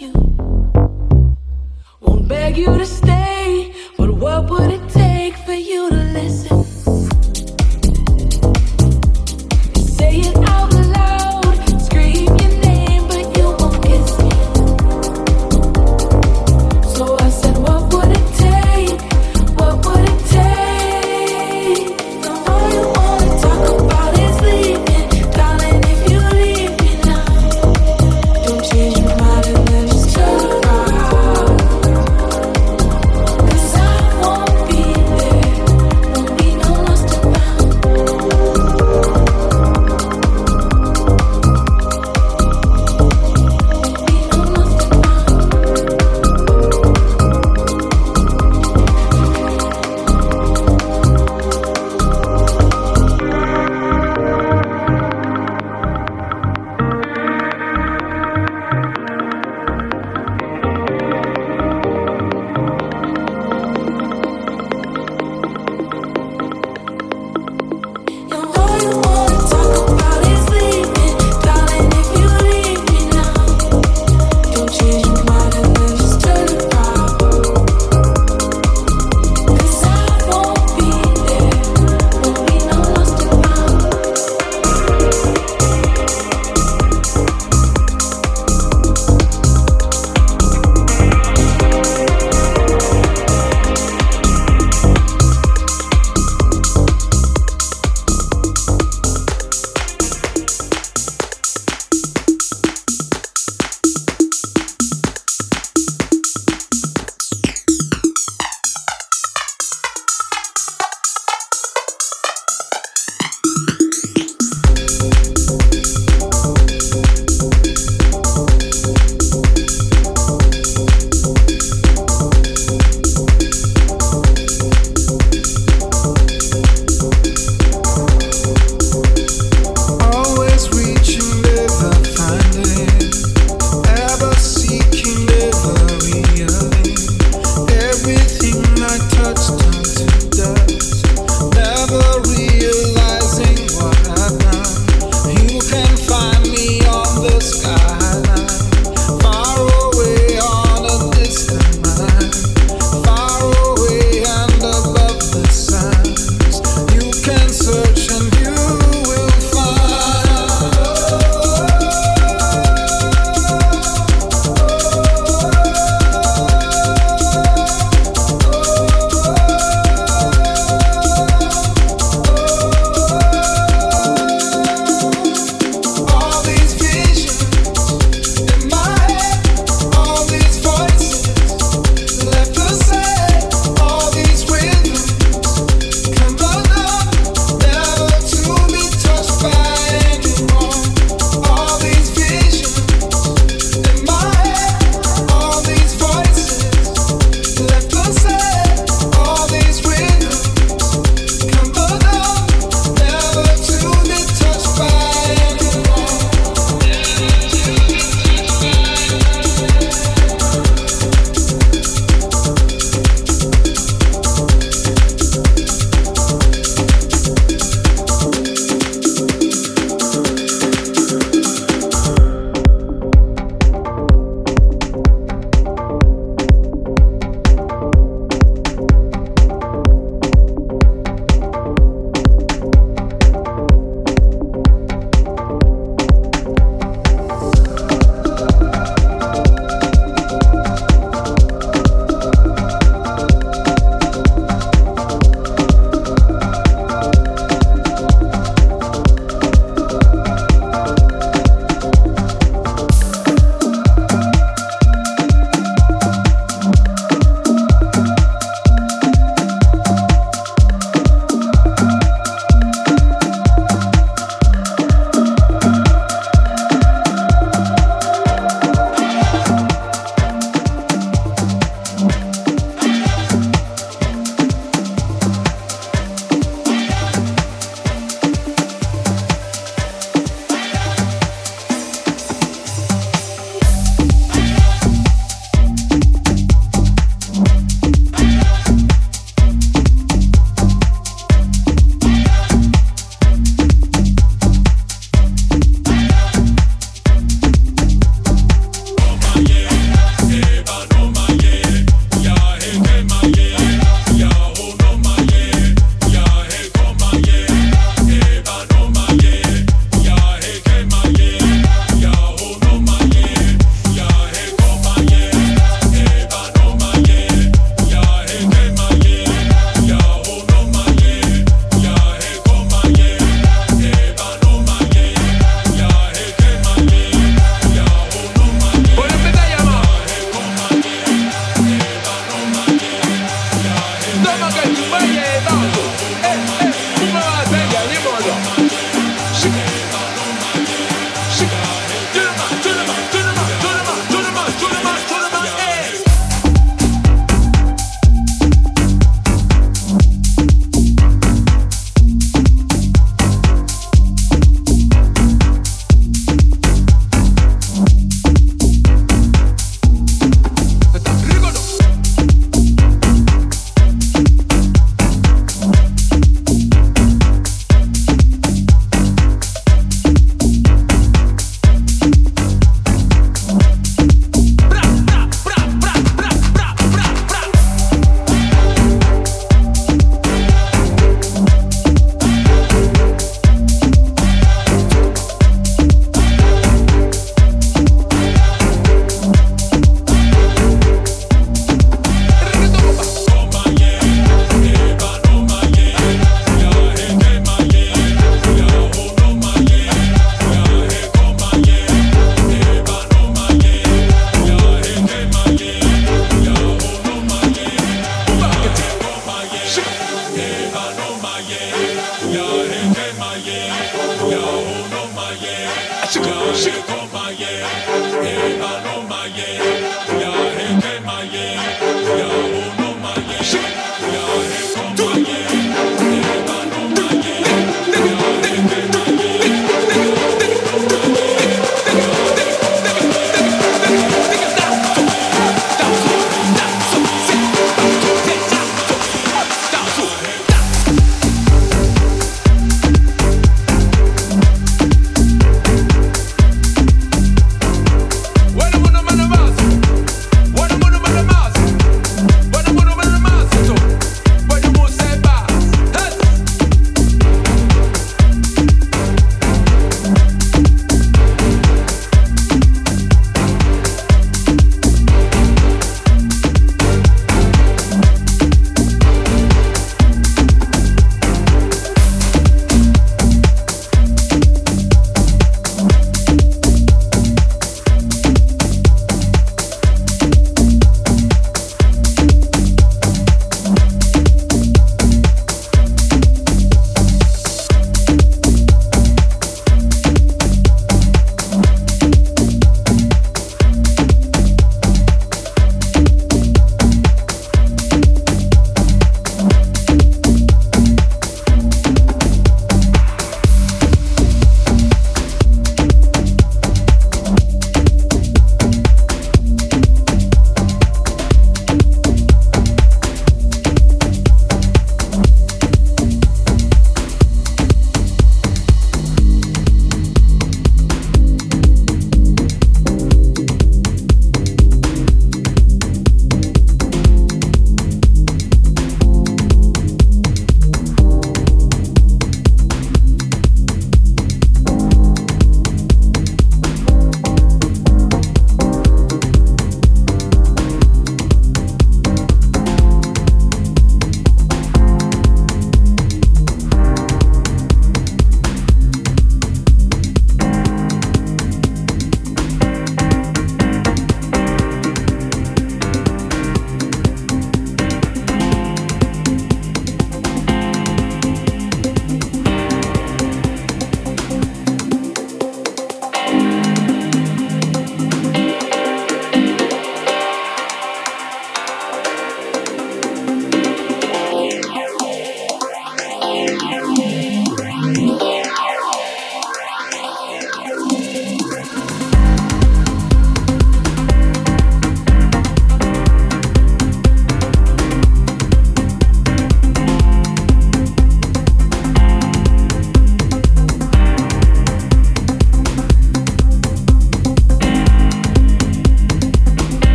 you. Won't beg you to stay, but what would it take for you to listen?